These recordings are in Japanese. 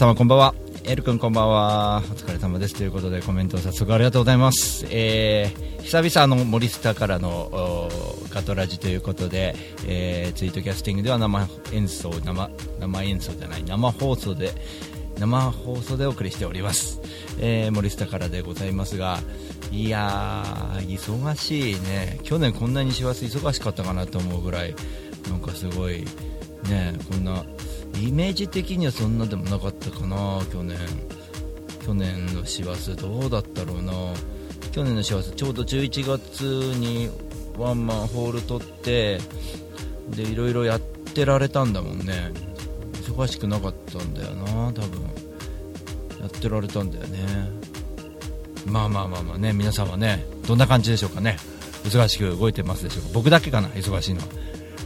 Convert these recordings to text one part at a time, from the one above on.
様こんばんは。エル君こんばんは。お疲れ様です。ということでコメントを早速ありがとうございます。えー久々の森スタからのガトラジということで、えーツイートキャスティングでは生演奏、生、生演奏じゃない、生放送で、生放送でお送りしております。えー森スタからでございますが、いやー、忙しいね。去年こんなに師走忙しかったかなと思うぐらい、なんかすごい、ね、こんな、イメージ的にはそんなでもなかったかな、去年。去年の師走どうだったろうな。去年の師走ちょうど11月にワンマンホール取って、で、いろいろやってられたんだもんね。忙しくなかったんだよな、多分。やってられたんだよね。まあまあまあまあね、皆さんはね、どんな感じでしょうかね。忙しく動いてますでしょうか。僕だけかな、忙しいのは。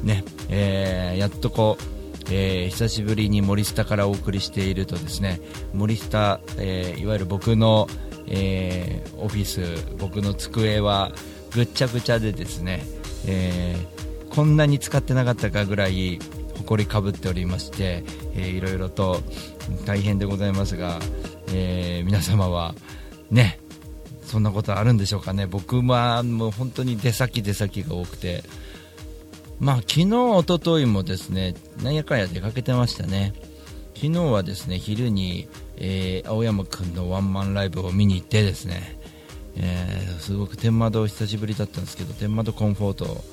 ね、えーやっとこう、えー久しぶりに森スタからお送りしているとですね、森スタ、えーいわゆる僕の、えーオフィス、僕の机はぐっちゃぐちゃでですね、えこんなに使ってなかったかぐらい埃かぶっておりまして、えーいろいろと大変でございますが、え皆様はね、そんなことあるんでしょうかね、僕はもう本当に出先出先が多くて、まあ昨日、一昨日もですね、なんやかんや出かけてましたね。昨日はですね、昼に、えー青山くんのワンマンライブを見に行ってですね、えーすごく天窓久しぶりだったんですけど、天窓コンフォート、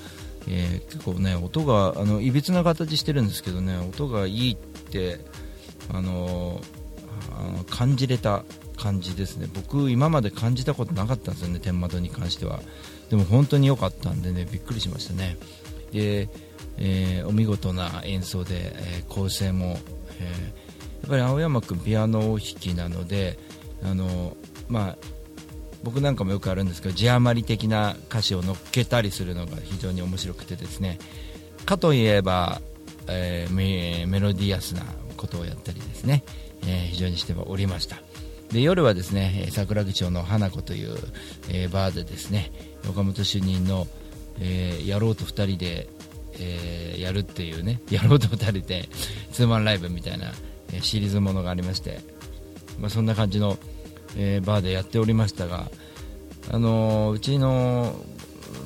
えー結構ね、音が、あの、いびつな形してるんですけどね、音がいいって、あの感じれた感じですね。僕、今まで感じたことなかったんですよね、天窓に関しては。でも本当に良かったんでね、びっくりしましたね。で、えーお見事な演奏で、えー構成も、えーやっぱり青山君ピアノ弾きなので、あのまあ、僕なんかもよくあるんですけど字余り的な歌詞を乗っけたりするのが非常に面白くてですねかといえば、えメロディアスなことをやったりですね、え非常にしておりました。で夜はですね桜木町の花子という、えーバーでですね岡本主任の、えーやろうと2人で、えーやるっていうね やろうと2人でツーマンライブみたいな、えシリーズものがありまして、まあ、そんな感じの、えーバーでやっておりましたが、あのーうちの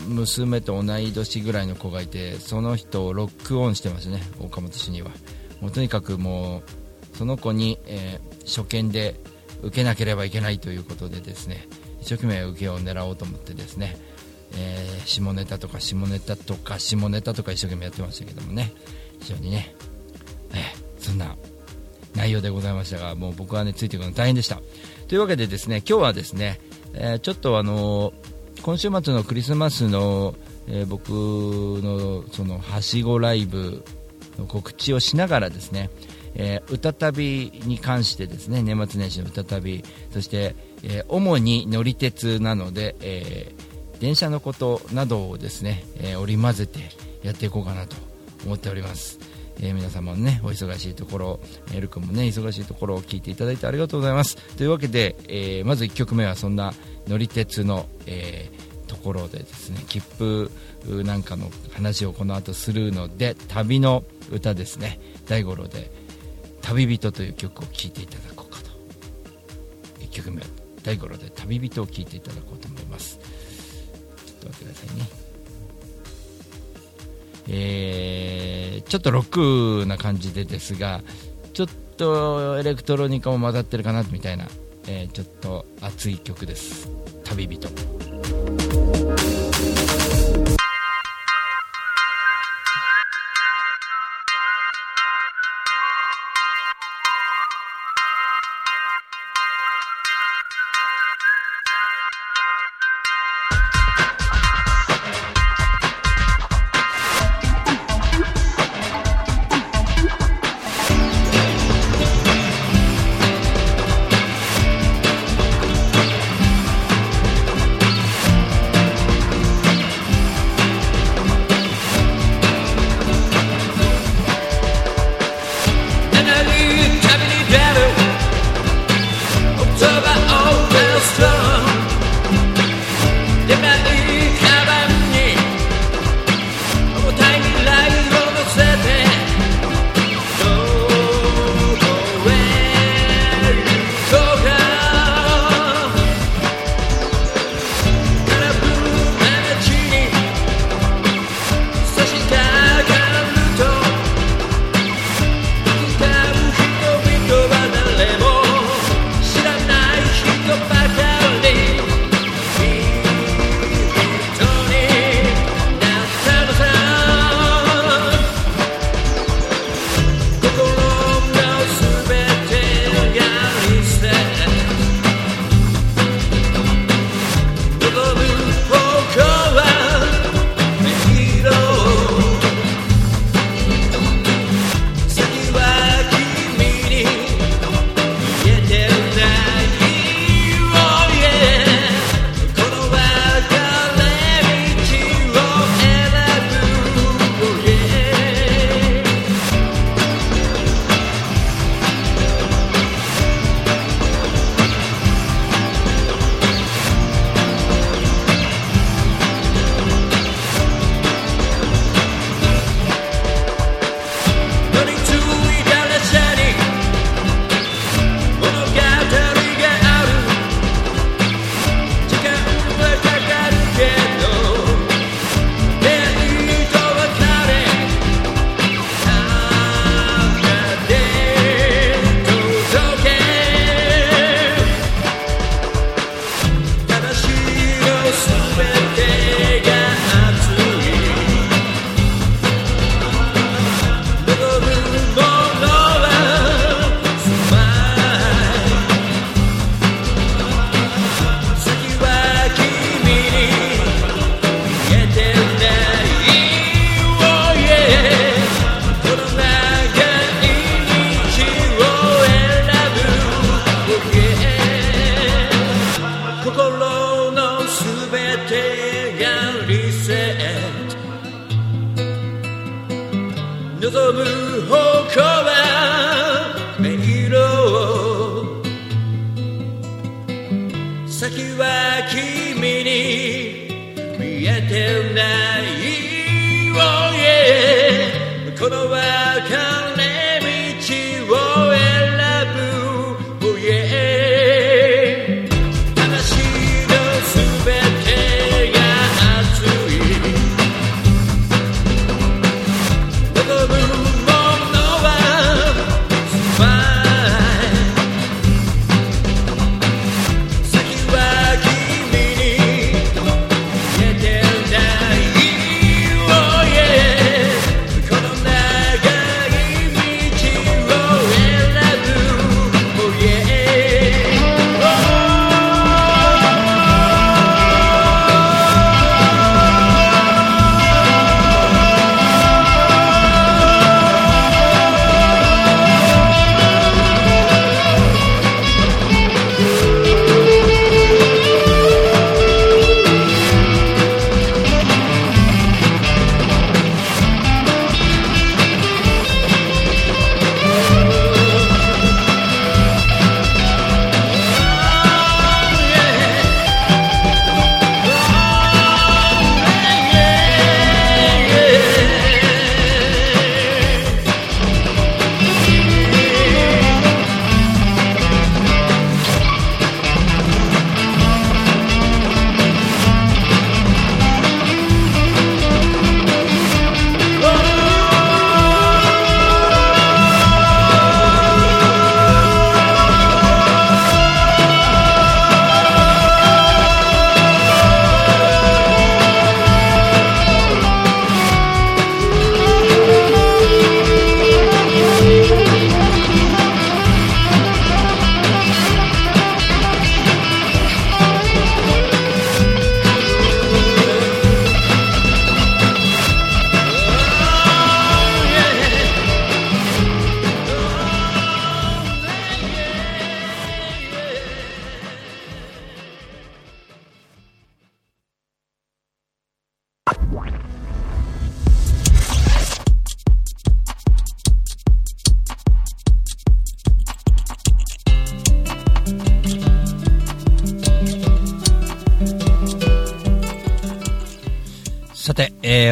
娘と同い年ぐらいの子がいてその人をロックオンしてますね岡本氏には。もうとにかくもうその子に、えー初見で受けなければいけないということでですね一生懸命受けを狙おうと思ってですね、えー下ネタとか下ネタとか下ネタとか一生懸命やってましたけどもね。非常にね、えーそんな内容でございましたがもう僕はねついていくの大変でした。というわけでですね今日はですね、えーちょっとあの今週末のクリスマスの、え僕のそのはしごライブの告知をしながらですね、えー歌旅に関してですね年末年始の歌旅そして、えー主に乗り鉄なので、えー電車のことなどをですね、えー織り交ぜてやっていこうかなと思っております、えー皆様のねお忙しいところエル君もね忙しいところを聞いていただいてありがとうございます。というわけで、えーまず1曲目はそんな乗り鉄の、えところでですね切符なんかの話をこの後するので旅の歌ですね。大五郎で「旅人」という曲を聴いていただこうかと。1曲目は大五郎で「旅人」を聴いていただこうと思います。ょっと待ってくださいね。えーちょっとロックな感じでですがちょっとエレクトロニカも混ざってるかなみたいな、えーちょっと熱い曲です。旅人「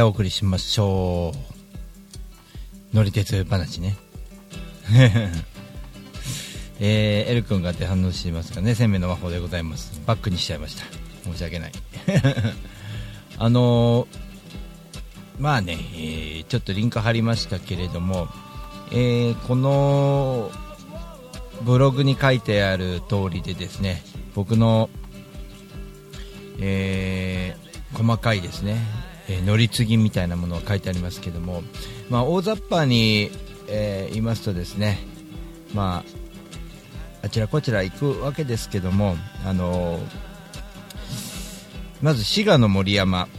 お送りしましょう。乗り鉄話ね。えー、エル君がって反応していますがね、鮮明の魔法でございます。バックにしちゃいました。申し訳ない。あのーまあね、えーちょっとリンク貼りましたけれども、えーこのブログに書いてある通りでですね、僕の、えー細かいですね、え乗り継ぎみたいなものが書いてありますけども、まあ、大雑把に、えー言いますとですね、まあ、あちらこちら行くわけですけども、あのーまず滋賀の森山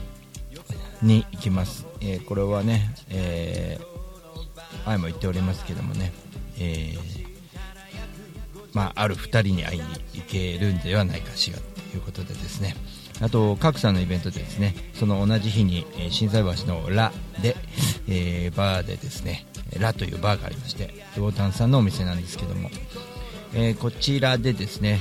に行きます、えーこれはね、え前も言っておりますけどもね、えまあ、ある2人に会いに行けるんではないかしらということでですね。あと各さんのイベントでですねその同じ日に、えー心斎橋のラで、えーバーでですねラというバーがありまして魚丹さんのお店なんですけども、えーこちらでですね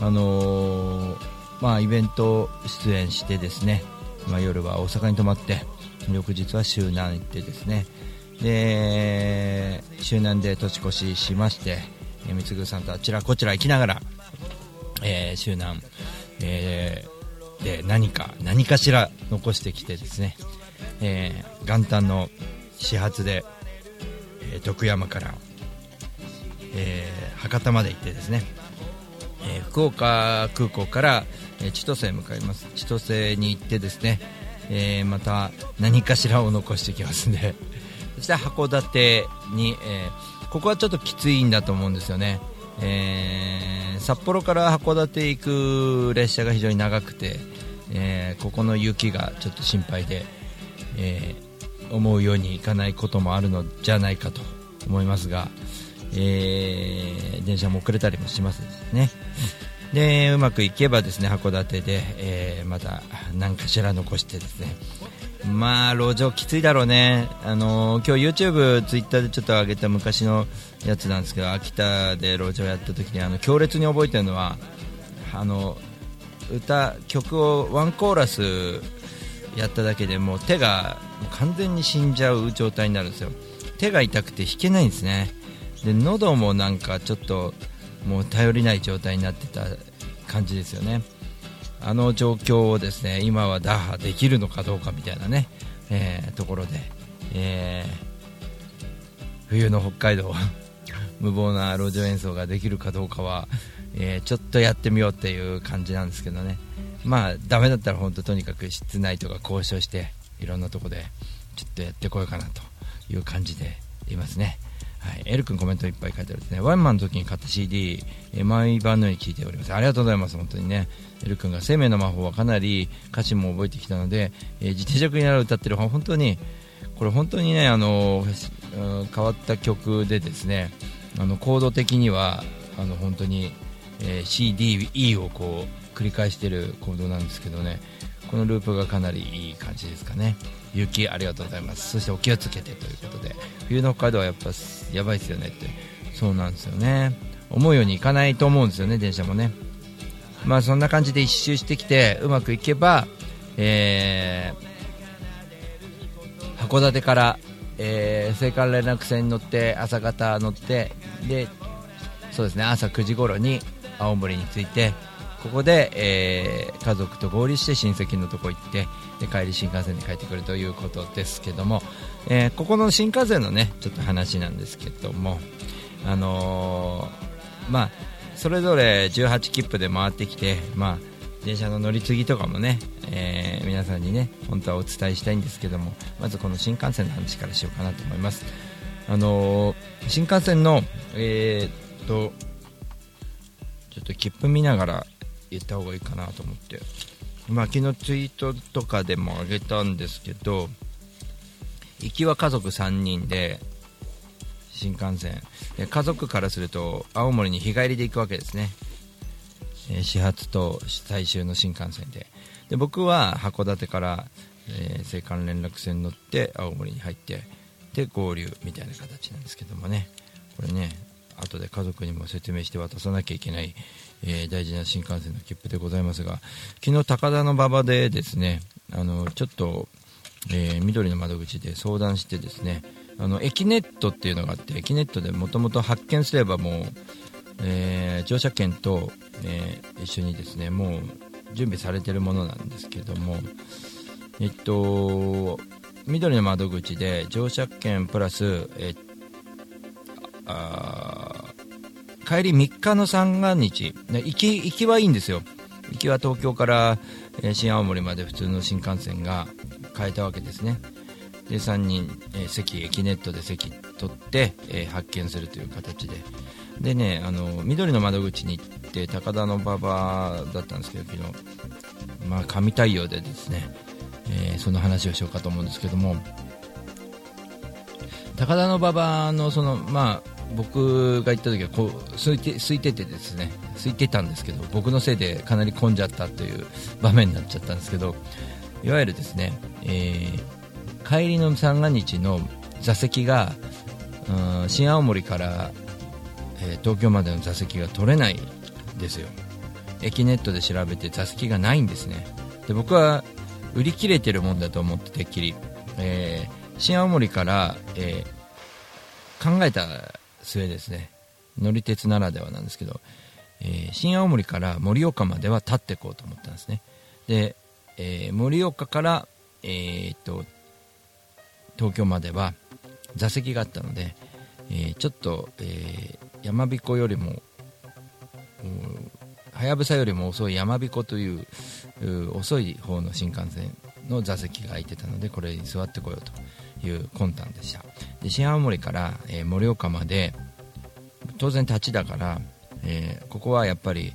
あのまあイベント出演してですね、まあ、夜は大阪に泊まって翌日は周南行ってですねで周南で年越ししましてえー三つさんとあちらこちら行きながら、えー周南、えーで何か何かしら残してきてですね、えー元旦の始発で、えー徳山から、えー博多まで行ってですね、え福岡空港から、え千歳へ向かいます。千歳に行ってですね、えまた何かしらを残してきますんで。そして函館に、えここはちょっときついんだと思うんですよね、えー札幌から函館行く列車が非常に長くて、えーここの雪がちょっと心配で、えー思うようにいかないこともあるのじゃないかと思いますが、えー電車も遅れたりもしますね。でうまくいけばですね函館で、えーまた何かしら残してですね、まあ路上きついだろうね、あの今日 YouTube、ツイッターでちょっと上げた昔のやつなんですけど秋田で路上やった時にあの強烈に覚えてるのはあの歌曲をワンコーラスやっただけでもう手が完全に死んじゃう状態になるんですよ。手が痛くて弾けないんですね。で喉もなんかちょっともう頼りない状態になってた感じですよね。あの状況をですね今は打破できるのかどうかみたいなね、えーところで、えー冬の北海道無謀な路上演奏ができるかどうかは、えーちょっとやってみようっていう感じなんですけどね。まあダメだったら本当とにかく室内とか交渉していろんなとこでちょっとやってこようかなという感じでいますね。はい、エル君コメントいっぱい書いてあるですね。ワンマンの時に買った CD、え毎晩のように聴いております。ありがとうございます本当にね。エル君が生命の魔法はかなり歌詞も覚えてきたので、えー自転車になら歌ってる本当にこれ本当にねあの変わった曲でですねあのコード的にはあの本当に、えー CDE をこう繰り返しているコードなんですけどね。このループがかなりいい感じですかね。雪ありがとうございます。そしてお気をつけてということで。冬の北海道はやっぱやばいですよねって。そうなんですよね。思うようにいかないと思うんですよね電車もね。まあそんな感じで一周してきてうまくいけば、えー函館から、えー、青函連絡船に乗って朝方乗ってでそうですね朝9時頃に青森に着いてここで、えー家族と合流して親戚のとこ行ってで帰り新幹線で帰ってくるということですけども、えーここの新幹線のねちょっと話なんですけどもあのーまあそれぞれ18切符で回ってきてまあ電車の乗り継ぎとかもね、えー皆さんにね本当はお伝えしたいんですけどもまずこの新幹線の話からしようかなと思います。あのー新幹線のえーっとちょっと切符見ながら言った方がいいかなと思って、まあ、昨日ツイートとかでも上げたんですけど行きは家族3人で新幹線。で家族からすると青森に日帰りで行くわけですね、え始発と最終の新幹線で。で僕は函館から、えー青函連絡船に乗って青森に入ってで合流みたいな形なんですけどもね。これね後で家族にも説明して渡さなきゃいけない、えー大事な新幹線の切符でございますが昨日高田の馬場でですねあのちょっと、えー緑の窓口で相談してですねあのエキネットっていうのがあってエキネットでもともと発見すればもう、えー乗車券と、えー一緒にですねもう準備されてるものなんですけどもえっと緑の窓口で乗車券プラス、えあ帰り3日の三が日。行き行きはいいんですよ。行きは東京から、え新青森まで普通の新幹線が変えたわけですね。で3人、え席エキネットで席取って、え発見するという形ででねあの緑の窓口に行って高田の馬場だったんですけど昨日。まあ神対応でですね、えーその話をしようかと思うんですけども。高田の馬場のそのまあ僕が行った時はこう空いて空いててですね空いてたんですけど僕のせいでかなり混んじゃったという場面になっちゃったんですけどいわゆるですね、えー帰りの三が日の座席がうん新青森から、えー東京までの座席が取れないですよ。エキネットで調べて座席がないんですね。で僕は売り切れてるもんだと思っててっきり、えー新青森から、えー考えた末ですね。乗り鉄ならではなんですけど、え新青森から盛岡までは立っていこうと思ったんですね。で、え盛岡から、えーっと東京までは座席があったので、えーちょっと、えー、山彦よりもはやぶさよりも遅い山彦という遅い方の新幹線の座席が空いてたのでこれに座ってこようという魂胆でした。で新青森から、えー盛岡まで当然立ちだから、えーここはやっぱり、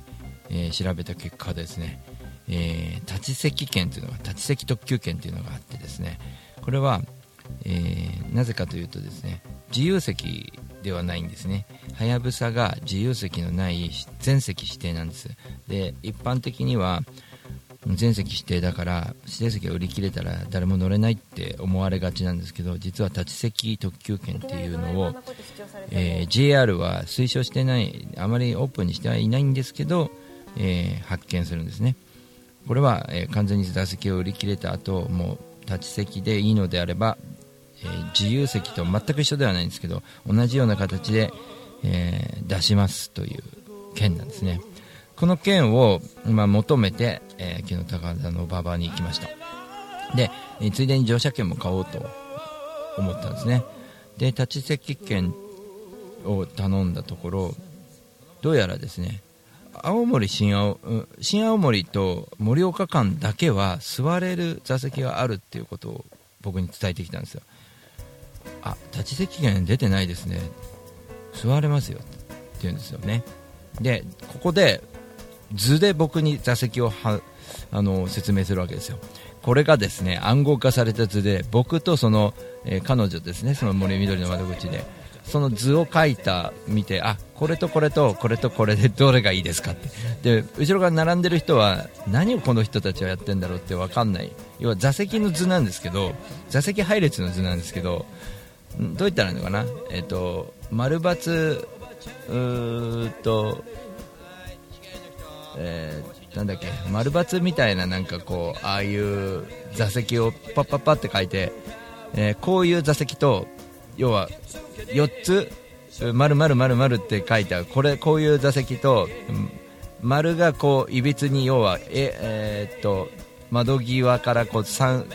えー調べた結果ですね、えー立ち席券というのが立ち席特急券というのがあってですねこれは、えなぜかというとですね自由席ではないんですね。はやぶさが自由席のない全席指定なんです。で一般的には全席指定だから指定席が売り切れたら誰も乗れないって思われがちなんですけど実は立ち席特急券っていうのを、えー JR は推奨してないあまりオープンにしてはいないんですけど、えー発見するんですね。これは、えー完全に座席を売り切れた後もう立ち席でいいのであれば、えー自由席と全く一緒ではないんですけど同じような形で、えー出しますという券なんですね。この券を、まあ、求めて、えー昨日高田の馬場に行きました。で、えついでに乗車券も買おうと思ったんですね。で立ち席券を頼んだところどうやらですね青森新青新青森と盛岡間だけは座れる座席があるっていうことを僕に伝えてきたんですよあ立ち席券出てないですね。座れますよって言うんですよね。でここで図で僕に座席をはあの説明するわけですよ。これがですね暗号化された図で僕とその、えー彼女ですねその森緑の窓口でその図を書いた見てあこれとこれとこれとこれで どれがいいですかって。で後ろから並んでる人は何をこの人たちはやってんだろうって分かんない。要は座席の図なんですけど座席配列の図なんですけどどう言ったらいいのかな？えっ、と丸×うーっとえーなんだっけ？丸×みたいななんかこうああいう座席をパッパッパって書いて、えーこういう座席と要は4つ丸丸丸丸って書いてある。これこういう座席と丸がこういびつに要はええーっと窓際からこう3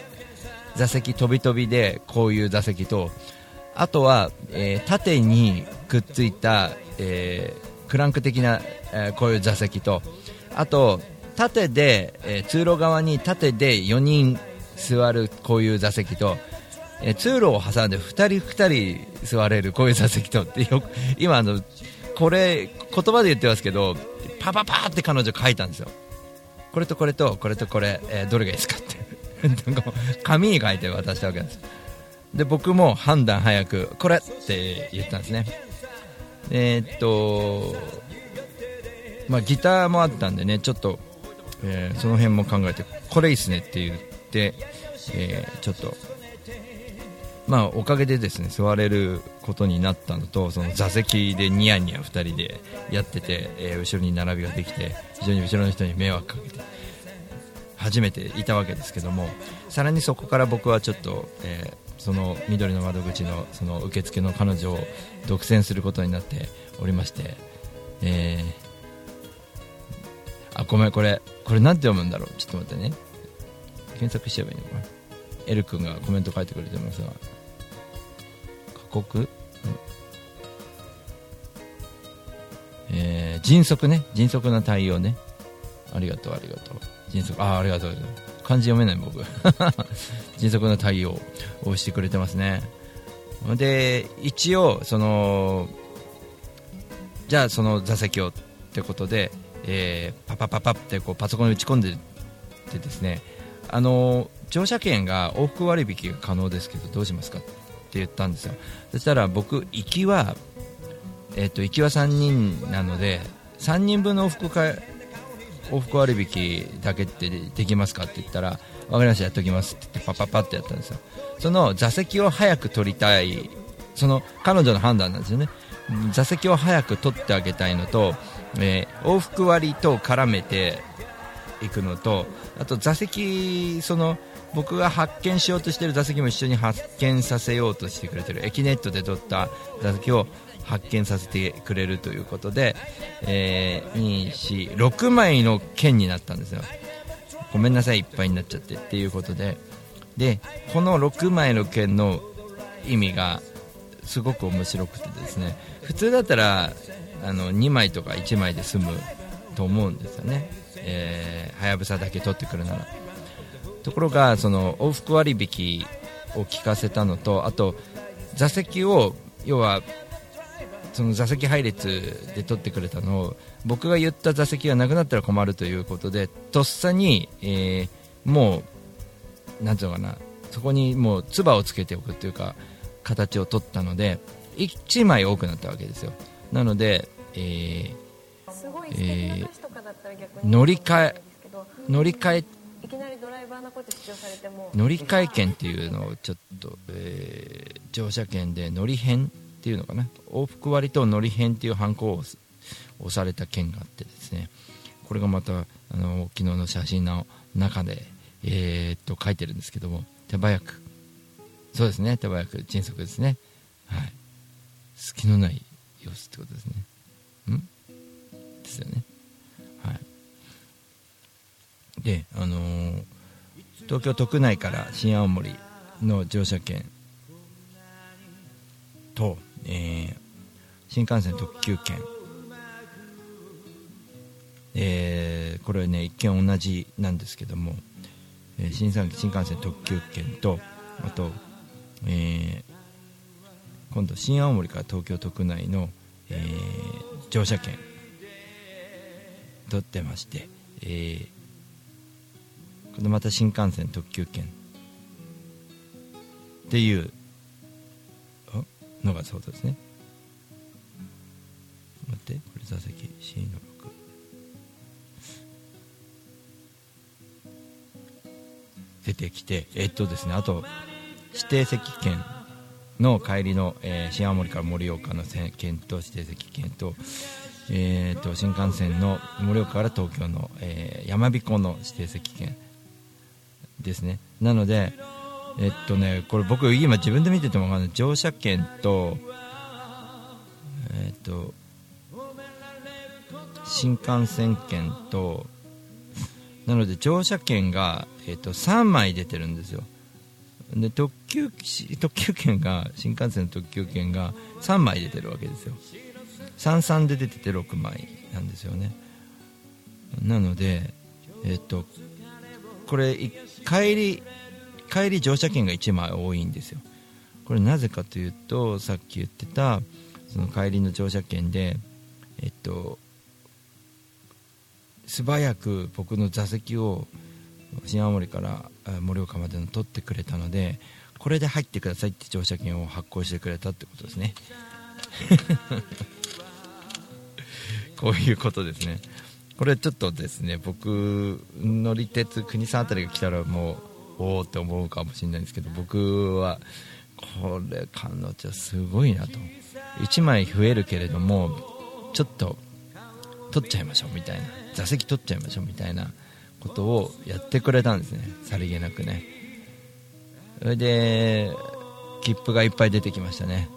座席飛び飛びでこういう座席とあとは、えー縦にくっついた、えークランク的な、えーこういう座席と。あと縦で、えー通路側に縦で4人座るこういう座席と、え通路を挟んで2人2人座れるこういう座席とってよく今あのこれ言葉で言ってますけどパパパって彼女書いたんですよ。これとこれとこれとこれ、えーどれがいいですかって。紙に書いて渡したわけですで僕も判断早くこれって言ったんですね。えーっとまあギターもあったんでねちょっと、えーその辺も考えてこれいいっすねって言って、えちょっとまあおかげでですね座れることになったのとその座席でニヤニヤ2人でやってて、えー後ろに並びができて非常に後ろの人に迷惑かけて初めていたわけですけどもさらにそこから僕はちょっと、えーその緑の窓口のその受付の彼女を独占することになっておりまして、えーあごめんこれこれなんて読むんだろう？ちょっと待ってね。検索しちゃえばいいのかな？エル君がコメント書いてくれてますが。過酷、うん。えー迅速ね。迅速な対応ね。ありがとうありがとう。迅速。あありがとう。漢字読めない僕。迅速な対応をしてくれてますね。で一応そのじゃあその座席をってことで、えーパパパパってこうパソコンに打ち込んでてですね。あの乗車券が往復割引が可能ですけどどうしますか？ってって言ったんですよ。そしたら僕行きはえっ、と行きは3人なので3人分の往復か往復割引だけってできますかって言ったら分かりましたやっときますって言ってパパパってやったんですよ。その座席を早く取りたいその彼女の判断なんですよね。座席を早く取ってあげたいのと、えー往復割と絡めていくのとあと座席その僕が発見しようとしている座席も一緒に発見させようとしてくれてる。エキネットで取った座席を発見させてくれるということで、えー、2、4、6枚の券になったんですよ。ごめんなさいいっぱいになっちゃってっていうことで。でこの6枚の券の意味がすごく面白くてですね普通だったらあの2枚とか1枚で済むと思うんですよね。えはやぶさだけ取ってくるなら。ところがその往復割引を聞かせたのとあと座席を要はその座席配列で取ってくれたのを僕が言った座席がなくなったら困るということでとっさに、えーもうなんていうのかなそこにもう唾をつけておくというか形を取ったので1枚多くなったわけですよ。なので、えーすごい素敵な歌詞とかだったら逆に乗り換え乗り換え乗り換え券っていうのをちょっと、えー乗車券で乗り編っていうのかな。往復割と乗り編っていうハンコを押された券があってですね。これがまたあの昨日の写真の中で、えーっと書いてるんですけども。手早く。そうですね。手早く迅速ですね。はい。隙のない様子ってことですね。ん？ですよね。はい。であのー東京都区内から新青森の乗車券と、えー新幹線特急券、えーこれね一見同じなんですけども、えー新幹新幹線特急券とあと、えー今度新青森から東京都区内の、えー乗車券取ってまして、えーこれまた新幹線特急券。っていう。のがそうですね。待って。これ座席。C の6出てきて。えっとですね。あと指定席券の帰りの、えー新青森から盛岡の券と指定席券と,、えー、と新幹線の盛岡から東京の、えー、山彦の指定席券。ですね。なのでえっとねこれ僕今自分で見てても分かんない。乗車券とえっと新幹線券となので乗車券が、えっと3枚出てるんですよ。で特急特急券が新幹線の特急券が3枚出てるわけですよ。33で出てて6枚なんですよね。なのでえっとこれ帰り帰り乗車券が1枚多いんですよ。これなぜかというとさっき言ってたその帰りの乗車券でえっと素早く僕の座席を新青森から盛岡までの取ってくれたのでこれで入ってくださいって乗車券を発行してくれたってことですね。こういうことですね。これちょっとですね僕乗り鉄国さんあたりが来たらもうおおって思うかもしれないんですけど僕はこれ彼女すごいなと。1枚増えるけれどもちょっと取っちゃいましょうみたいな座席取っちゃいましょうみたいなことをやってくれたんですね。さりげなくね。それで切符がいっぱい出てきましたね。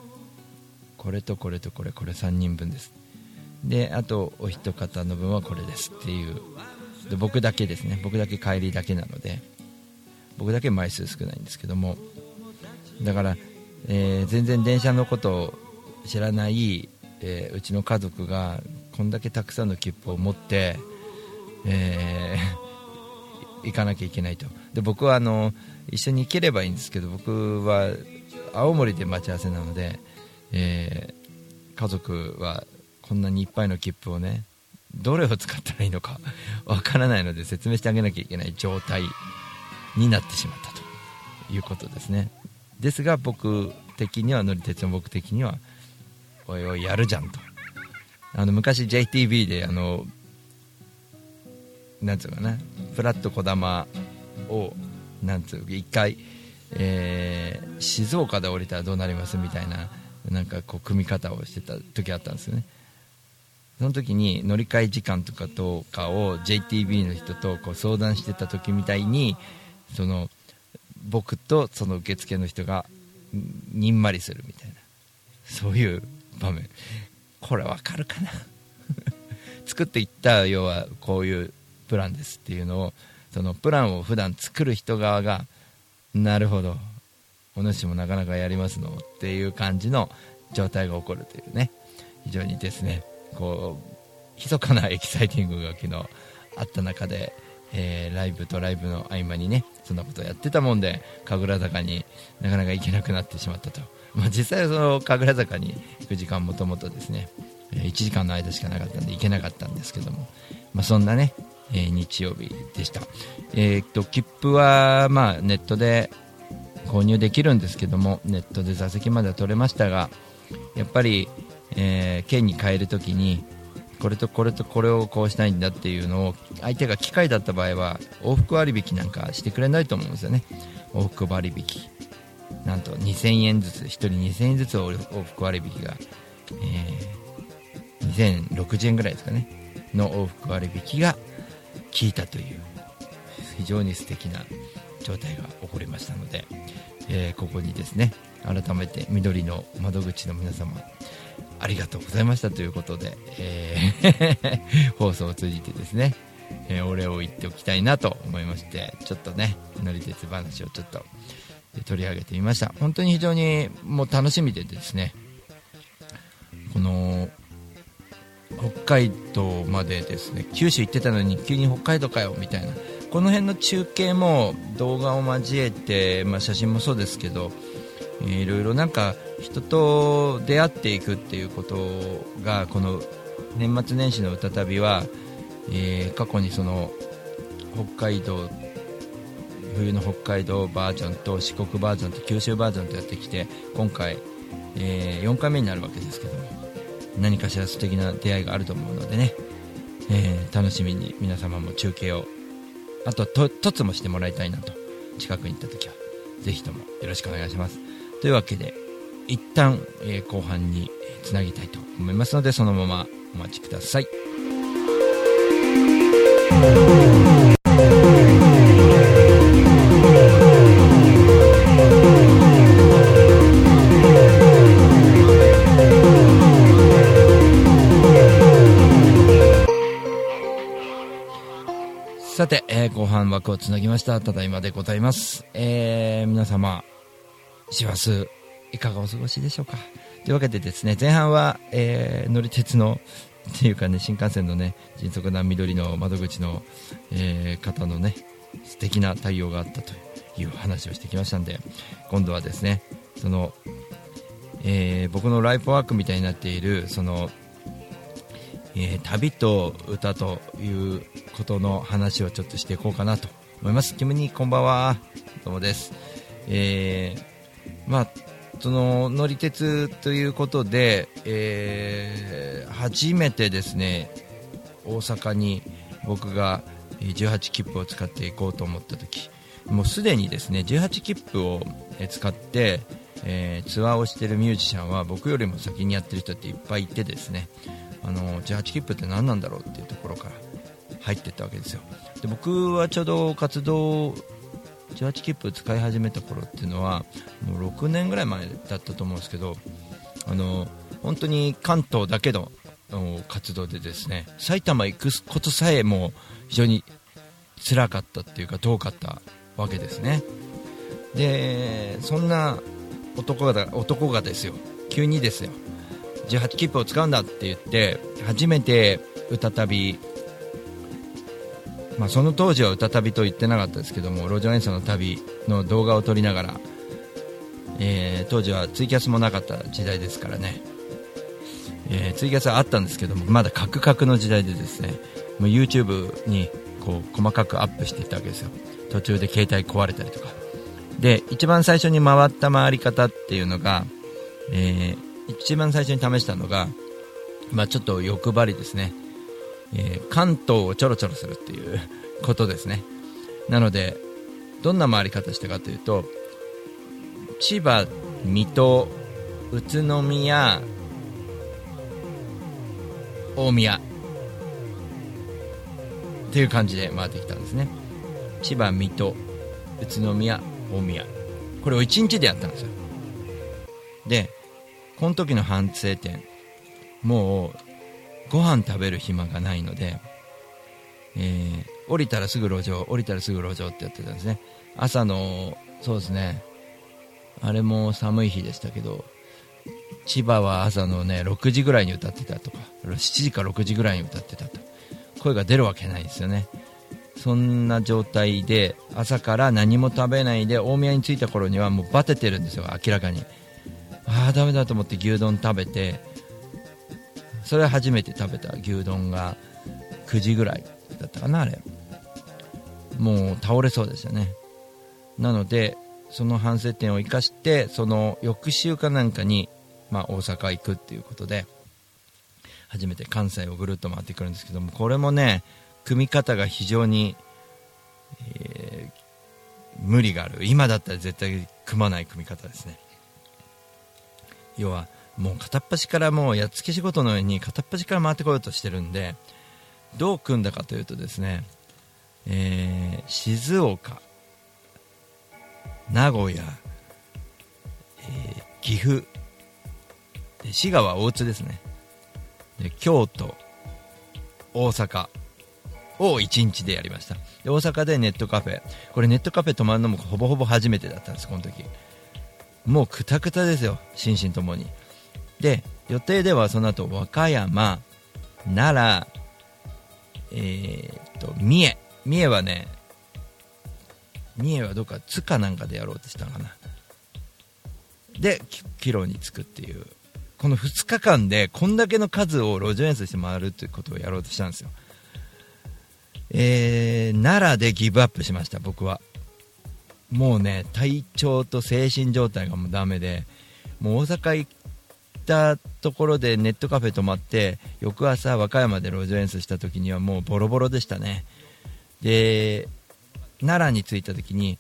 これとこれとこれこれ3人分です。であとお一方の分はこれですっていう。で僕だけですね。僕だけ帰りだけなので。僕だけ枚数少ないんですけども。だから、えー全然電車のことを知らない、えーうちの家族がこんだけたくさんの切符を持って、えー 行かなきゃいけないと。で僕はあの一緒に行ければいいんですけど僕は青森で待ち合わせなので、えー家族はこんなにいっぱいの切符をねどれを使ったらいいのか わからないので説明してあげなきゃいけない状態になってしまったということですね。ですが僕的には乗り鉄の僕的にはおいおいやるじゃんと。あの昔 JTB であのなんつうかなフラットこだまをなんつう一回、えー静岡で降りたらどうなりますみたいななんかこう組み方をしてた時あったんですよね。その時に乗り換え時間とかとかを JTB の人とこう相談してた時みたいにその僕とその受付の人がにんまりするみたいな。そういう場面。これわかるかな？作っていった要はこういうプランですっていうのをそのプランを普段作る人側がなるほど。お主もなかなかやりますのっていう感じの状態が起こるというね。非常にですね。こう密かなエキサイティングが昨日あった中で、えーライブとライブの合間にねそんなことをやってたもんで神楽坂になかなか行けなくなってしまったと、まあ、実際その神楽坂に行く時間もともとですね1時間の間しかなかったんで行けなかったんですけども、まあ、そんなね、えー日曜日でした、えーっと切符はまあネットで購入できるんですけどもネットで座席までは取れましたがやっぱり、えー県に帰るときにこれとこれとこれをこうしたいんだっていうのを相手が機械だった場合は往復割引なんかしてくれないと思うんですよね。往復割引。なんと2000円ずつ1人2000円ずつ往復割引が、えー、2060円ぐらいですかね。の往復割引が効いたという非常に素敵な状態が起こりましたので、えーここにですね改めて緑の窓口の皆様ありがとうございましたということで、えー 放送を通じてですね、えーお礼を言っておきたいなと思いましてちょっとね乗り鉄話をちょっと取り上げてみました。本当に非常にもう楽しみでですねこの北海道までですね九州行ってたのに急に北海道かよみたいなこの辺の中継も動画を交えて、まあ、写真もそうですけど、いろいろなんか人と出会っていくっていうことがこの年末年始の歌旅は、えー過去にその北海道冬の北海道バージョンと四国バージョンと九州バージョンとやってきて今回、え4回目になるわけですけども何かしら素敵な出会いがあると思うのでね、えー楽しみに皆様も中継をあとと凸もしてもらいたいなと近くに行った時はぜひともよろしくお願いします。というわけで一旦、えー後半につなぎたいと思いますのでそのままお待ちください。さて、えー後半枠をつなぎました。ただいまでございます、えー皆様師走いかがお過ごしでしょうか？というわけでですね前半は、えー乗り鉄のっていうかね新幹線のね迅速な緑の窓口の、えー方のね素敵な対応があったという話をしてきましたんで今度はですねその、えー僕のライフワークみたいになっているそのえー旅と歌ということの話をちょっとしていこうかなと思います。キムニこんばんは。どうもです。えーまあ、その乗り鉄ということで、えー初めてですね、大阪に僕が18切符を使っていこうと思った時もうすでにですね18切符を使って、えーツアーをしているミュージシャンは僕よりも先にやってる人っていっぱいいてですねあの18切符って何なんだろうっていうところから入っていったわけですよ。で僕はちょうど活動18切符使い始めた頃っていうのはもう6年ぐらい前だったと思うんですけどあの本当に関東だけの活動でですね埼玉行くことさえも非常に辛かったっていうか遠かったわけですね。でそんな男が男がですよ。急にですよ18切符を使うんだって言って初めて歌旅まあ、その当時は歌旅と言ってなかったですけども路上演奏の旅の動画を撮りながら、えー当時はツイキャスもなかった時代ですからね、えーツイキャスはあったんですけどもまだカクカクの時代でですねもう YouTube にこう細かくアップしていったわけですよ。途中で携帯壊れたりとか。で一番最初に回った回り方っていうのが、えー一番最初に試したのが、まあ、ちょっと欲張りですね。えー関東をちょろちょろするっていうことですね。なのでどんな回り方したかというと千葉、水戸、宇都宮、大宮っていう感じで回ってきたんですね。千葉、水戸、宇都宮、大宮。これを1日でやったんですよ。でこの時の反省点もうご飯食べる暇がないので、えー降りたらすぐ路上降りたらすぐ路上ってやってたんですね。朝のそうですね。あれも寒い日でしたけど千葉は朝のね6時ぐらいに歌ってたとか7時か6時ぐらいに歌ってたと声が出るわけないですよね。そんな状態で朝から何も食べないで大宮に着いた頃にはもうバテてるんですよ明らかに。ああダメだと思って牛丼食べてそれ初めて食べた牛丼が9時ぐらいだったかなあれ。もう倒れそうでしたね。なのでその反省点を生かしてその翌週かなんかに、まあ、大阪行くっていうことで初めて関西をぐるっと回ってくるんですけどもこれもね組み方が非常に、えー無理がある。今だったら絶対組まない組み方ですね。要はもう片っ端からもうやっつけ仕事のように片っ端から回ってこようとしてるんでどう組んだかというとですね、えー静岡名古屋、えー岐阜で滋賀は大津ですね。で京都大阪を1日でやりました。で大阪でネットカフェ。これネットカフェ泊まるのもほぼほぼ初めてだったんですこの時。もうくたくたですよ心身ともに。で予定ではその後和歌山奈良えー、っと三重。三重はね三重はどっか津かなんかでやろうとしたのかな。で帰路に着くっていう。この2日間でこんだけの数を路上演奏して回るということをやろうとしたんですよ。えー奈良でギブアップしました僕は。もうね体調と精神状態がもうダメでもう大阪行ったところでネットカフェ泊まって翌朝和歌山で路上演奏した時にはもうボロボロでしたね。で奈良に着いた時に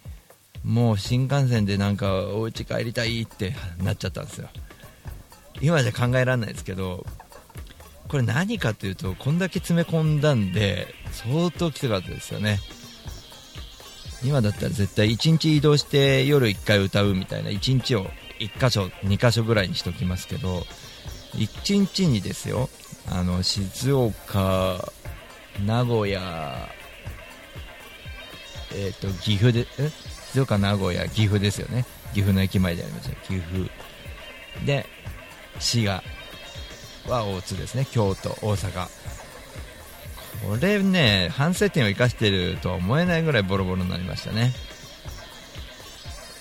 もう新幹線でなんかお家帰りたいってなっちゃったんですよ。今じゃ考えられないですけどこれ何かというとこんだけ詰め込んだんで相当きつかったですよね。今だったら絶対1日移動して夜1回歌うみたいな1日を1箇所2箇所ぐらいにしておきますけど1日にですよあの静岡名古屋えっ、と岐阜でえ？静岡名古屋岐阜ですよね。岐阜の駅前でありました。岐阜。で滋賀。は大津ですね。京都大阪。これね反省点を生かしているとは思えないぐらいボロボロになりましたね。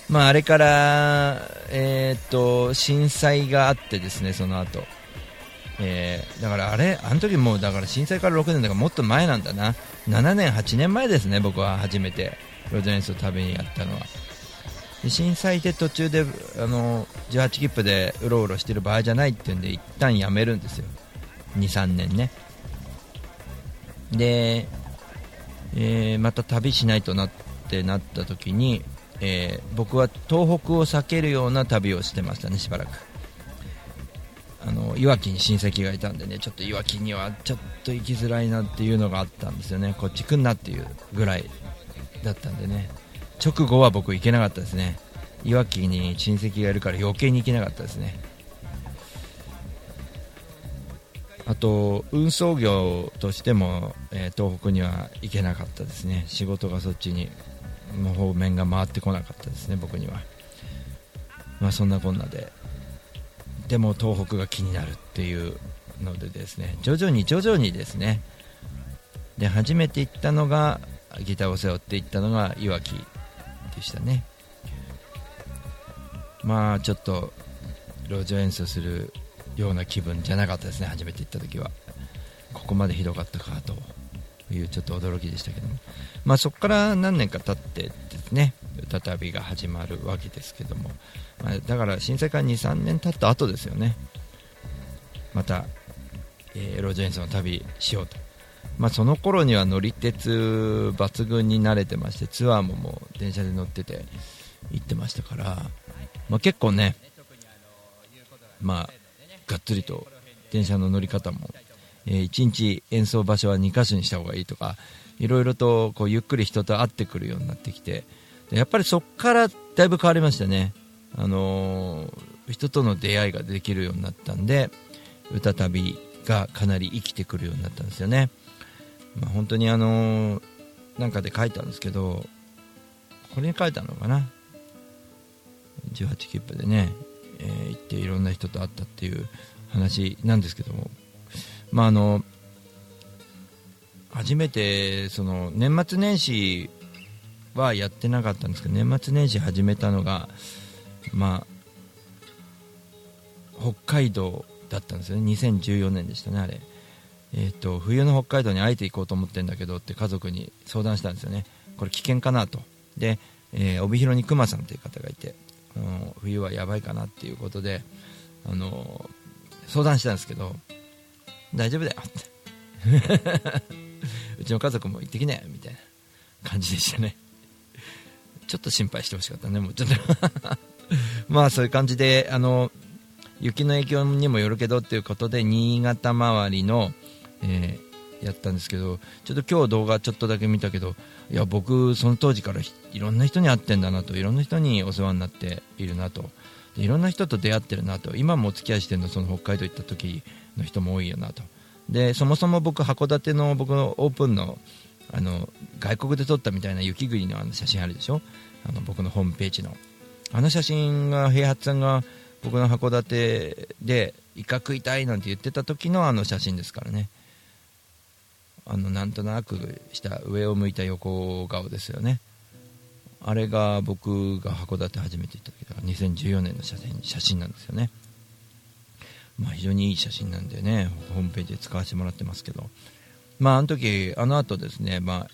まああれからえっ、と震災があってですねその後。えーだからあれあの時もうだから震災から6年だからもっと前なんだな。7年8年前ですね僕は初めて。路上演奏食べにやったのは。で震災で途中であの18切符でうろうろしてる場合じゃないっていうんで一旦やめるんですよ。23年ね。で、えーまた旅しないとなってなった時に、えー僕は東北を避けるような旅をしてましたねしばらく。あのいわきに親戚がいたんでねちょっといわきにはちょっと行きづらいなっていうのがあったんですよね。こっち来んなっていうぐらいだったんでね。直後は僕行けなかったですね。いわきに親戚がいるから余計に行けなかったですね。あと運送業としても、えー東北には行けなかったですね。仕事がそっちにの方面が回ってこなかったですね僕には。まあそんなこんなで。でも東北が気になるっていうのでですね徐々に徐々にですね。で初めて行ったのがギターを背負って行ったのがいわきでしたね。まあちょっと路上演奏するような気分じゃなかったですね初めて行った時は。ここまでひどかったかと。いうちょっと驚きでしたけども。まあそこから何年か経ってですね歌旅が始まるわけですけども、まあ、だから震災から23年経った後ですよね。また、えー路上演奏の旅しようと。まあ、その頃には乗り鉄抜群に慣れてましてツアーももう電車で乗ってて行ってましたから、まあ、結構ね、まあ、がっつりと電車の乗り方も、え1日演奏場所は2箇所にした方がいいとかいろいろとこうゆっくり人と会ってくるようになってきてやっぱりそこからだいぶ変わりましたね、あのー人との出会いができるようになったんで歌旅がかなり生きてくるようになったんですよね。まあ、本当にあのーなんかで書いたんですけどこれに書いたのかな？18切符でね、えー行っていろんな人と会ったっていう話なんですけども。まああの初めてその年末年始はやってなかったんですけど年末年始始めたのがまあ北海道だったんですよね。2014年でしたねあれ。えー、と冬の北海道にあえて行こうと思ってるんだけどって家族に相談したんですよね。これ危険かなと。で、えー帯広にクマさんという方がいて、うん冬はやばいかなっていうことで、あの相談したんですけど大丈夫だよ。っ てうちの家族も行ってきなよ。みたいな感じでしたね。ちょっと心配してほしかったね。もうちょっと。まあそういう感じであの雪の影響にもよるけどっていうことで新潟周りの、えーやったんですけどちょっと今日動画ちょっとだけ見たけどいや僕その当時からいろんな人に会ってんだなといろんな人にお世話になっているなと。いろんな人と出会ってるなと。今もお付き合いしてるのその北海道行った時。の人も多いよなと。でそもそも僕函館の僕のオープンのあの外国で撮ったみたいな雪国のあの写真あるでしょ？あの僕のホームページの。あの写真が平八さんが僕の函館でイカ食いたいなんて言ってた時のあの写真ですからね。あのなんとなくした上を向いた横顔ですよね。あれが僕が函館初めて行った時だから2014年の写真写真なんですよね。まあ非常にいい写真なんでねホームページで使わせてもらってますけど。まああの時あの後ですねまあ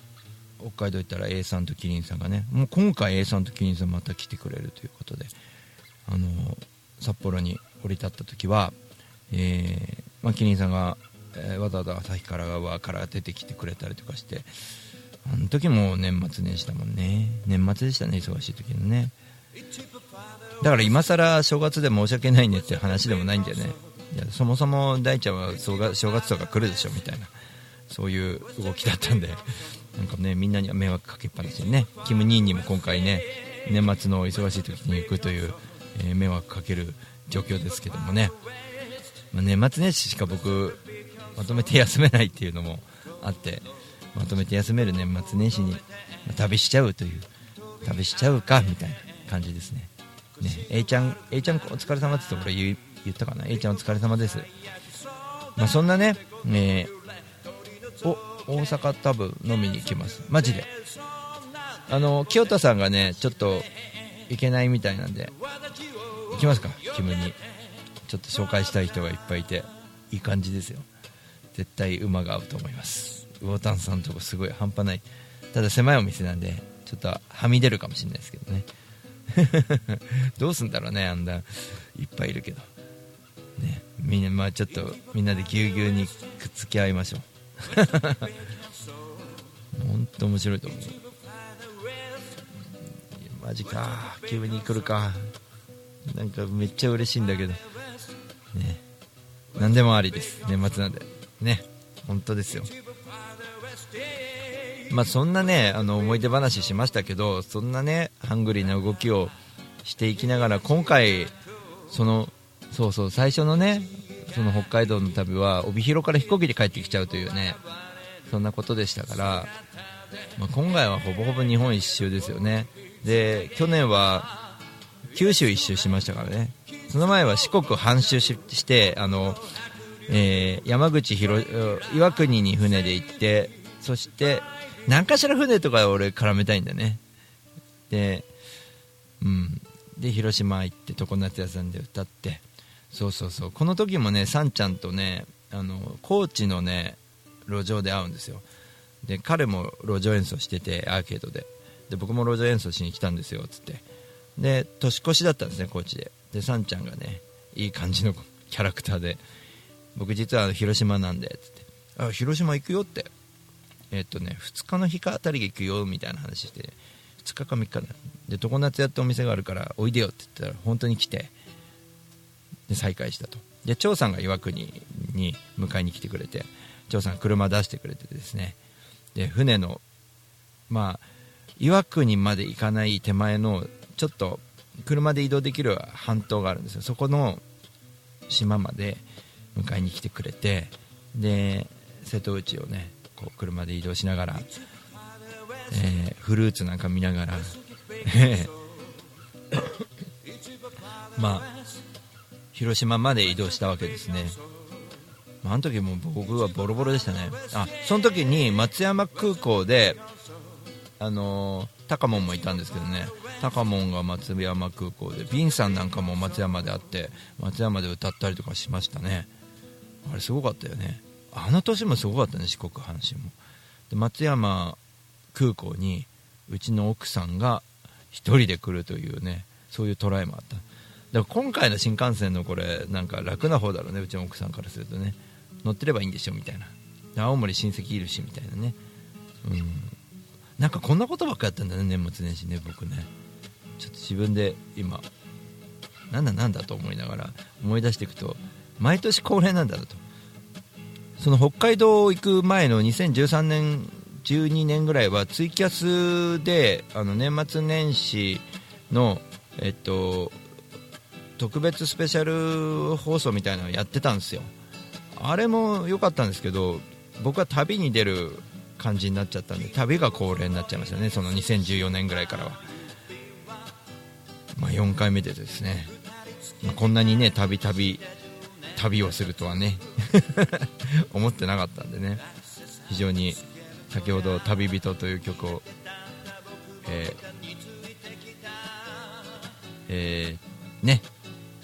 北海道行ったら A さんとキリンさんがねもう今回 A さんとキリンさんまた来てくれるということであの札幌に降り立った時は、えーまあ、キリンさんが、えーわざわざ旭川側から出てきてくれたりとかしてあの時も年末年始だもんね。年末でしたね忙しい時のね。だから今更正月で申し訳ないねって話でもないんだよね。いやそもそも大ちゃんは正月とか来るでしょみたいな。そういう動きだったんで。なんかねみんなには迷惑かけっぱなしにねキム・ニーにも今回ね年末の忙しい時に行くという、えー迷惑かける状況ですけどもね、まあ年末年始しか僕まとめて休めないっていうのもあってまとめて休める年末年始に、ま旅しちゃうという旅しちゃうかみたいな感じですね。ね A ちゃん A ちゃんお疲れ様って言って俺言ったかな？A ちゃんお疲れ様です。まあそんなねねお大阪多分飲みに行きます。マジで。あの清田さんがねちょっと行けないみたいなんで行きますか？キムに。ちょっと紹介したい人がいっぱいいていい感じですよ。絶対馬が合うと思います。魚炭さんのとこすごい半端ない。ただ狭いお店なんでちょっとはみ出るかもしれないですけどね。どうすんだろうねあんないっぱいいるけど。ね。みんなまあちょっとみんなでぎゅうぎゅうにくっつき合いましょう。本当面白いと思う。マジか。急に来るか。なんかめっちゃ嬉しいんだけど。ね。何でもありです。年末なんで。ね。本当ですよ。まあそんなねあの思い出話しましたけどそんなねハングリーな動きをしていきながら今回そのそうそう最初のねその北海道の旅は帯広から飛行機で帰ってきちゃうというねそんなことでしたから、まあ、今回はほぼほぼ日本一周ですよね。で去年は九州一周しましたからね。その前は四国半周してあの、えー山口広岩国に船で行ってそして何かしら船とか俺絡めたいんだね。でうん。で広島行って常夏屋さんで歌って。そうそうそう。この時もねさんちゃんとねあの高知のね路上で会うんですよ。で彼も路上演奏しててアーケードで。で僕も路上演奏しに来たんですよっつって。で年越しだったんですね高知で。でさんちゃんがねいい感じのキャラクターで。僕実は広島なんでつって。あ広島行くよって。えっとね2日の日かあたり行くよみたいな話して。2日か3日だで常夏屋ってお店があるからおいでよって言ったら本当に来て。で再会したと。で張さんが岩国に迎えに来てくれて張さんが車出してくれてですね。で船のまあ岩国まで行かない手前のちょっと車で移動できる半島があるんですよ。そこの島まで迎えに来てくれてで瀬戸内をねこう車で移動しながら、えーフルーツなんか見ながらまあ広島まで移動したわけですね、まあ、の時も僕はボロボロでしたね。あその時に松山空港であのー、高門もいたんですけどね。高門が松山空港でビンさんなんかも松山で会って松山で歌ったりとかしましたね。あれすごかったよね。あの年もすごかったね四国阪神も。で松山空港にうちの奥さんが一人で来るというねそういうトライもあった。だから今回の新幹線のこれなんか楽な方だろうねうちの奥さんからするとね。乗ってればいいんでしょみたいな。青森親戚いるしみたいなね。うん。なんかこんなことばっかやったんだね年末年始ね僕ね。ちょっと自分で今なんだなんだと思いながら思い出していくと毎年恒例なんだなと。その北海道行く前の2013年12年ぐらいはツイキャスであの年末年始のえっと特別スペシャル放送みたいなのをやってたんですよ。あれも良かったんですけど僕は旅に出る感じになっちゃったんで旅が恒例になっちゃいましたねその2014年ぐらいからは。まあ4回目でですね、まあこんなにね旅旅旅をするとはね 思ってなかったんでね。非常に先ほど「旅人」という曲を、えーえーね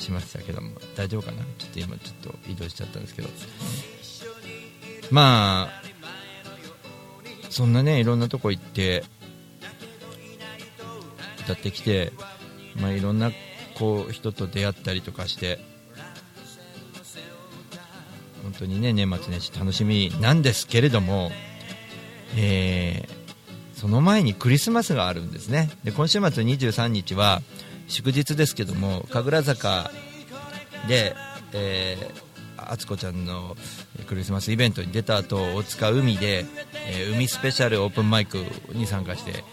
しましたけども大丈夫かな？ちょっと今ちょっと移動しちゃったんですけど。まあそんなねいろんなとこ行って歌ってきて、まあ、いろんなこう人と出会ったりとかして本当にね年末年始楽しみなんですけれども、えーその前にクリスマスがあるんですね。で今週末23日は祝日ですけども神楽坂で、えー、敦子ちゃんのクリスマスイベントに出た後大塚海で、えー海スペシャルオープンマイクに参加して、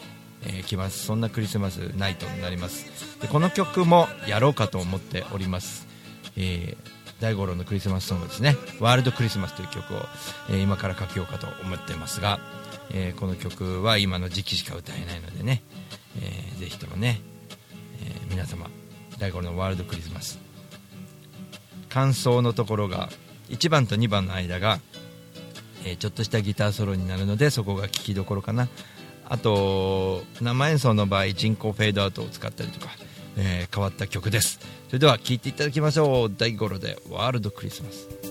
えー来ます。そんなクリスマスナイトになります。でこの曲もやろうかと思っております、えー大五郎のクリスマスソングですね「ワールドクリスマス」という曲を、えー今から書きようかと思ってますが、えーこの曲は今の時期しか歌えないのでね、えーぜひともね、皆様大五郎のワールドクリスマス。感想のところが1番と2番の間が、えーちょっとしたギターソロになるのでそこが聴きどころかな。あと生演奏の場合人工フェードアウトを使ったりとか、えー変わった曲です。それでは聴いていただきましょう。大五郎でワールドクリスマス。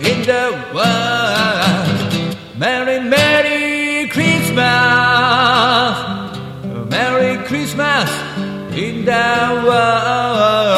In the world. Merry Merry Christmas. Merry Christmas in the world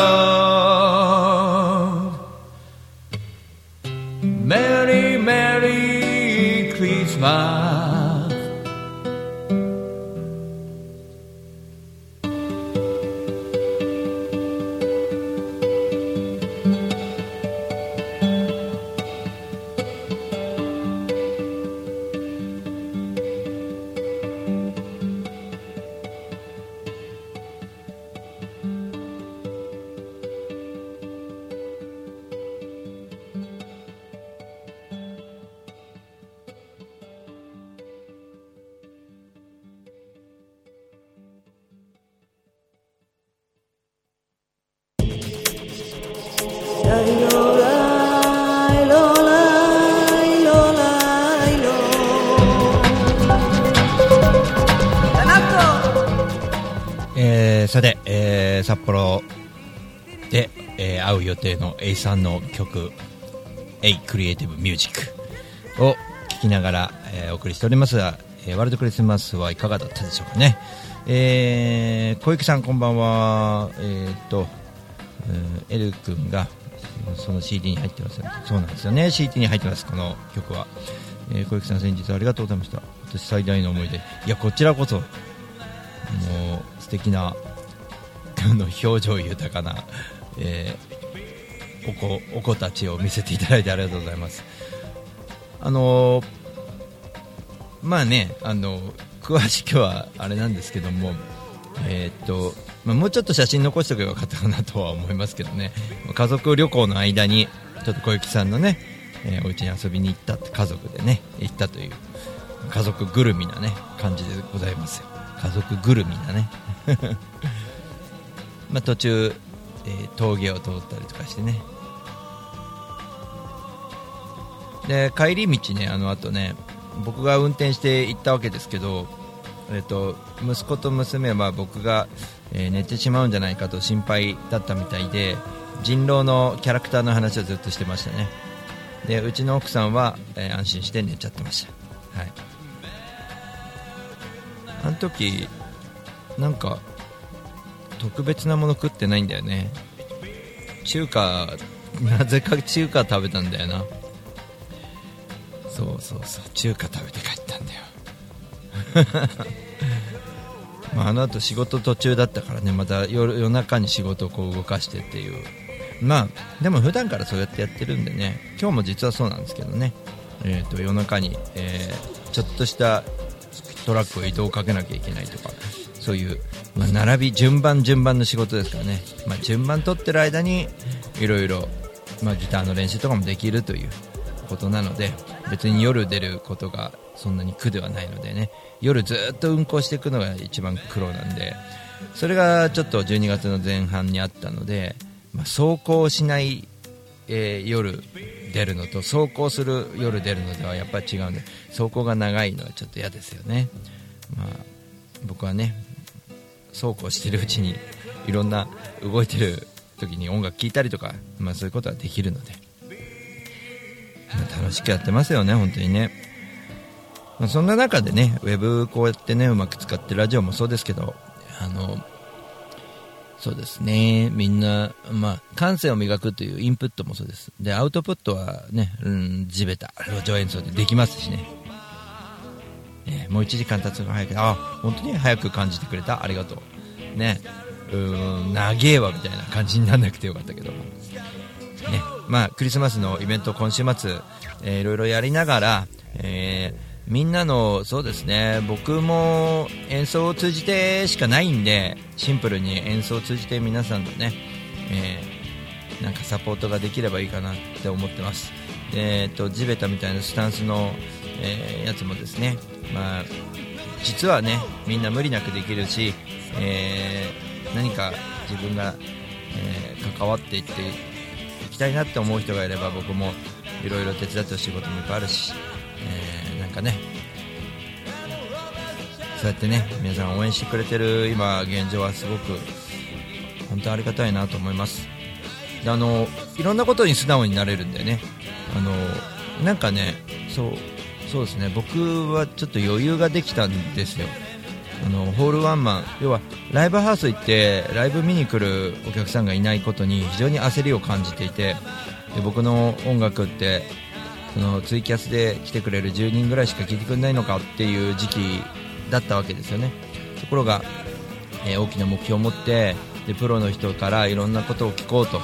A さんの曲「A クリエイティブミュージック」を聴きながら、えーお送りしております。が、えーワールドクリスマスはいかがだったでしょうかね、えー小池さんこんばんは。えーっと、えーエル君がその CD に入ってますそうなんですよね。CD に入ってますこの曲は、えー小池さん先日ありがとうございました。私最大の思い出。いやこちらこそもう素敵な の表情豊かな、えーお子お子たちを見せていただいてありがとうございます。あのまあねあの詳しくはあれなんですけどもえーっとまあ、もうちょっと写真残しておけばよかったかなとは思いますけどね。家族旅行の間にちょっと小雪さんのね、えーお家に遊びに行ったって家族でね行ったという家族ぐるみなね感じでございますよ。家族ぐるみなね。まあ途中、えー峠を通ったりとかしてねで帰り道ねあの後ね僕が運転して行ったわけですけど、えっと息子と娘は僕が、えー寝てしまうんじゃないかと心配だったみたいで人狼のキャラクターの話をずっとしてましたね。でうちの奥さんは、えー安心して寝ちゃってました。はい。あの時なんか特別なもの食ってないんだよね。中華なぜか中華食べたんだよな。そうそうそう。中華食べて帰ったんだよ。まああの後仕事途中だったからねまた夜夜中に仕事をこう動かしてっていう。まあでも普段からそうやってやってるんでね今日も実はそうなんですけどね、えー、と夜中に、えーちょっとしたトラックを移動をかけなきゃいけないとかそういう、まあ、並び順番順番の仕事ですからね、まあ、順番取ってる間にいろいろ、ギターの練習とかもできるということなので。別に夜出ることがそんなに苦ではないのでね。夜ずっと運行していくのが一番苦労なんで。それがちょっと12月の前半にあったので、まあ、走行しない、えー夜出るのと走行する夜出るのではやっぱり違うんで走行が長いのはちょっと嫌ですよね、まあ、僕はねそうこうしてるうちにいろんな動いてる時に音楽聴いたりとか、まあ、そういうことはできるので、楽しくやってますよね、本当にね。まあ、そんな中でね、ウェブこうやってね、うまく使ってラジオもそうですけど、あの、そうですね、みんな、まあ、感性を磨くというインプットもそうです。で、アウトプットはね、うん、地べた、路上演奏でできますしね。えもう1時間経つのが早くあ本当に早く感じてくれたありがとうねうーん長えわみたいな感じにならなくてよかったけどね。まあクリスマスのイベント今週末、えーいろいろやりながら、えーみんなのそうですね僕も演奏を通じてしかないんでシンプルに演奏を通じて皆さんのね、えーなんかサポートができればいいかなって思ってます。えっと地べたみたいなスタンスの、えーやつもですねまあ実はねみんな無理なくできるし、えー何か自分が、えー関わっていってたいなって思う人がいれば僕もいろいろ手伝ってほしいこともいっぱいあるし、えーなんかねそうやってね皆さん応援してくれてる今現状はすごく本当ありがたいなと思います。であのいろんなことに素直になれるんだよね。あのなんかねそうそうですね。僕はちょっと余裕ができたんですよ。あのホールワンマン要はライブハウス行ってライブ見に来るお客さんがいないことに非常に焦りを感じていてで僕の音楽ってそのツイキャスで来てくれる10人ぐらいしか聴いてくれないのかっていう時期だったわけですよね。ところが、えー大きな目標を持ってでプロの人からいろんなことを聞こうと。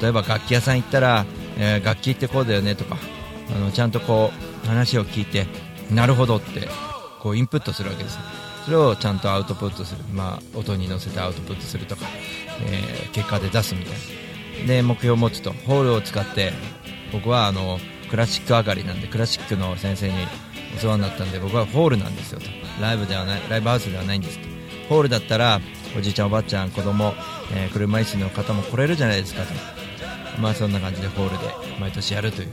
例えば楽器屋さん行ったら、えー楽器ってこうだよねとかあのちゃんとこう話を聞いてなるほどってこうインプットするわけですそれをちゃんとアウトプットする、まあ、音に乗せてアウトプットするとか、えー結果で出すみたいな。で目標を持つと。ホールを使って僕はあのクラシック上がりなんでクラシックの先生にお世話になったんで僕はホールなんですよと。ライブではないライブハウスではないんですと。ホールだったらおじいちゃんおばあちゃん子供、えー車椅子の方も来れるじゃないですかと。まあそんな感じでホールで毎年やるという。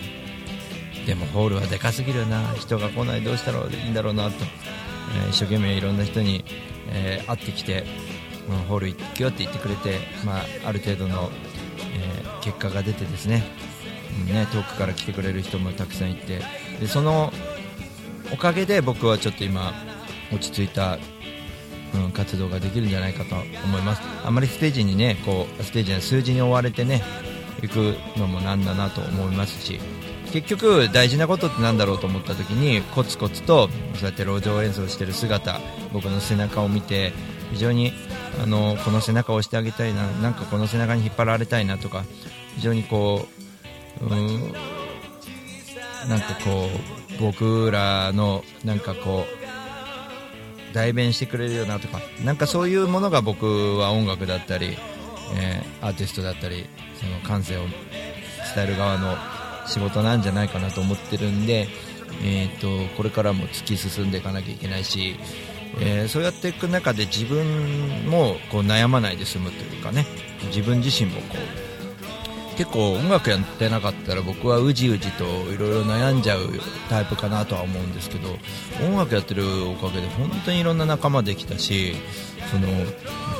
でもホールはでかすぎるな。人が来ないどうしたらいいんだろうなと、え一生懸命いろんな人に、え会ってきて、まあホール行くよって言ってくれて、まあ、ある程度の、え結果が出てですね,、うんね遠くから来てくれる人もたくさんいてでそのおかげで僕はちょっと今落ち着いた、うん、活動ができるんじゃないかと思います。あまりステージにねこうステージの数字に追われてね行くのもなんだなと思いますし結局大事なことってなんだろうと思った時にコツコツとそうやって路上演奏してる姿僕の背中を見て非常にあのこの背中を押してあげたいななんかこの背中に引っ張られたいなとか非常にこううんなんかこう僕らのなんかこう代弁してくれるよなとかなんかそういうものが僕は音楽だったり、えーアーティストだったりその感性を伝える側の仕事なんじゃないかなと思ってるんで、えー、とこれからも突き進んでいかなきゃいけないし、えーそうやっていく中で自分もこう悩まないで済むというかね自分自身もこう結構音楽やってなかったら僕はうじうじといろいろ悩んじゃうタイプかなとは思うんですけど音楽やってるおかげで本当にいろんな仲間できたしその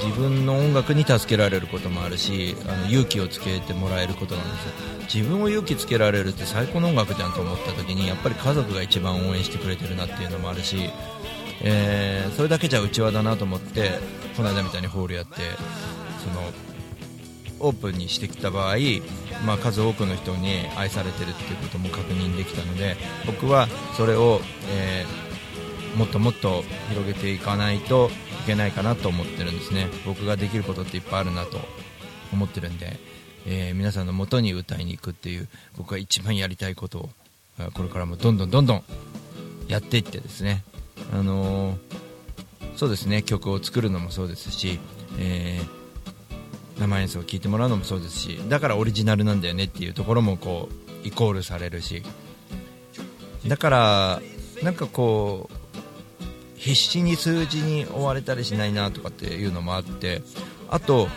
自分の音楽に助けられることもあるしあの勇気をつけてもらえることなんですよ。自分を勇気つけられるって最高の音楽じゃんと思った時にやっぱり家族が一番応援してくれてるなっていうのもあるし、えーそれだけじゃうちわだなと思ってこの間みたいにホールやってそのオープンにしてきた場合、まあ、数多くの人に愛されてるっていうことも確認できたので僕はそれを、えーもっともっと広げていかないといけないかなと思ってるんですね。僕ができることっていっぱいあるなと思ってるんで、えー皆さんの元に歌いに行くっていう僕が一番やりたいことをこれからもどんどんどんどんやっていってですね。あのーそうですね。曲を作るのもそうですし、えー生演奏を聴いてもらうのもそうですしだからオリジナルなんだよねっていうところもこうイコールされるし。だからなんかこう必死に数字に追われたりしないなとかっていうのもあってあと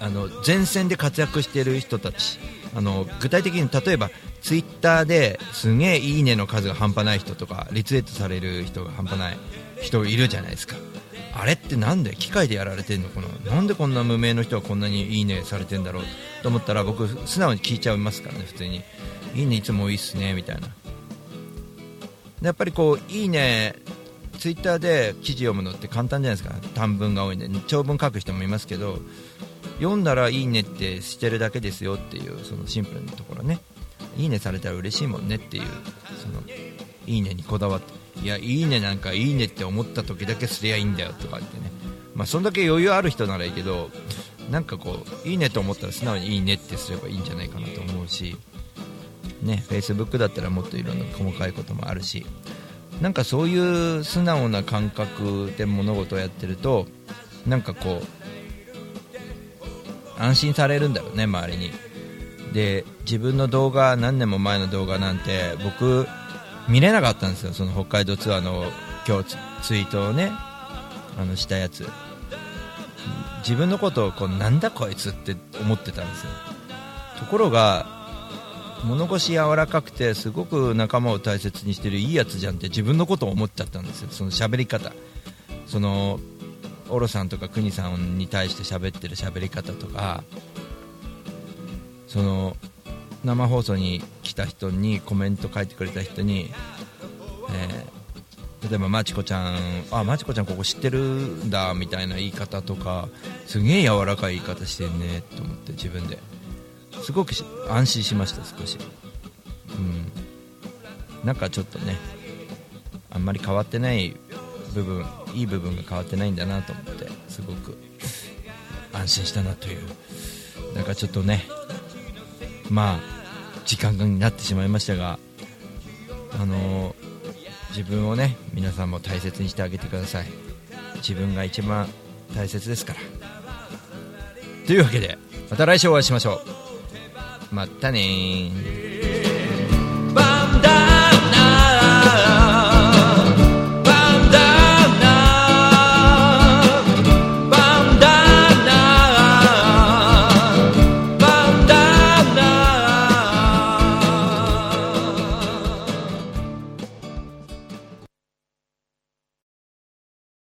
あの前線で活躍している人たちあの具体的に例えばツイッターですげえいいねの数が半端ない人とかリツイートされる人が半端ない人いるじゃないですか。あれってなんで機械でやられてんの？かななんでこんな無名の人はこんなにいいねされてんだろう？と思ったら僕素直に聞いちゃいますからね普通に。いいねいつもいいっすねみたいな。やっぱりこういいねツイッターで記事読むのって簡単じゃないですか。短文が多いんで。長文書く人もいますけど読んだらいいねってしてるだけですよっていうそのシンプルなところね。いいねされたら嬉しいもんねっていうそのいいねにこだわって。いやいいねなんかいいねって思った時だけすりゃいいんだよとかってね。まあそんだけ余裕ある人ならいいけどなんかこういいねと思ったら素直にいいねってすればいいんじゃないかなと思うしね Facebook だったらもっといろんな細かいこともあるしなんかそういう素直な感覚で物事をやってるとなんかこう安心されるんだろうね周りに。で自分の動画何年も前の動画なんて僕見れなかったんですよ。その北海道ツアーの今日ツイートをねあのしたやつ。自分のことをこうなんだこいつって思ってたんですよ。ところが物腰柔らかくてすごく仲間を大切にしてるいいやつじゃんって自分のことを思っちゃったんですよ。その喋り方。そのオロさんとか国さんに対して喋ってる喋り方とかその生放送に来た人にコメント書いてくれた人に、えー例えばまちこちゃんあまちこちゃんここ知ってるんだみたいな言い方とかすげえ柔らかい言い方してんねと思って自分で。すごく安心しました少し。うん。なんかちょっとねあんまり変わってない部分いい部分が変わってないんだなと思ってすごく安心したなという。なんかちょっとねまあ時間になってしまいましたがあの自分をね皆さんも大切にしてあげてください。自分が一番大切ですから。というわけでまた来週お会いしましょう。またね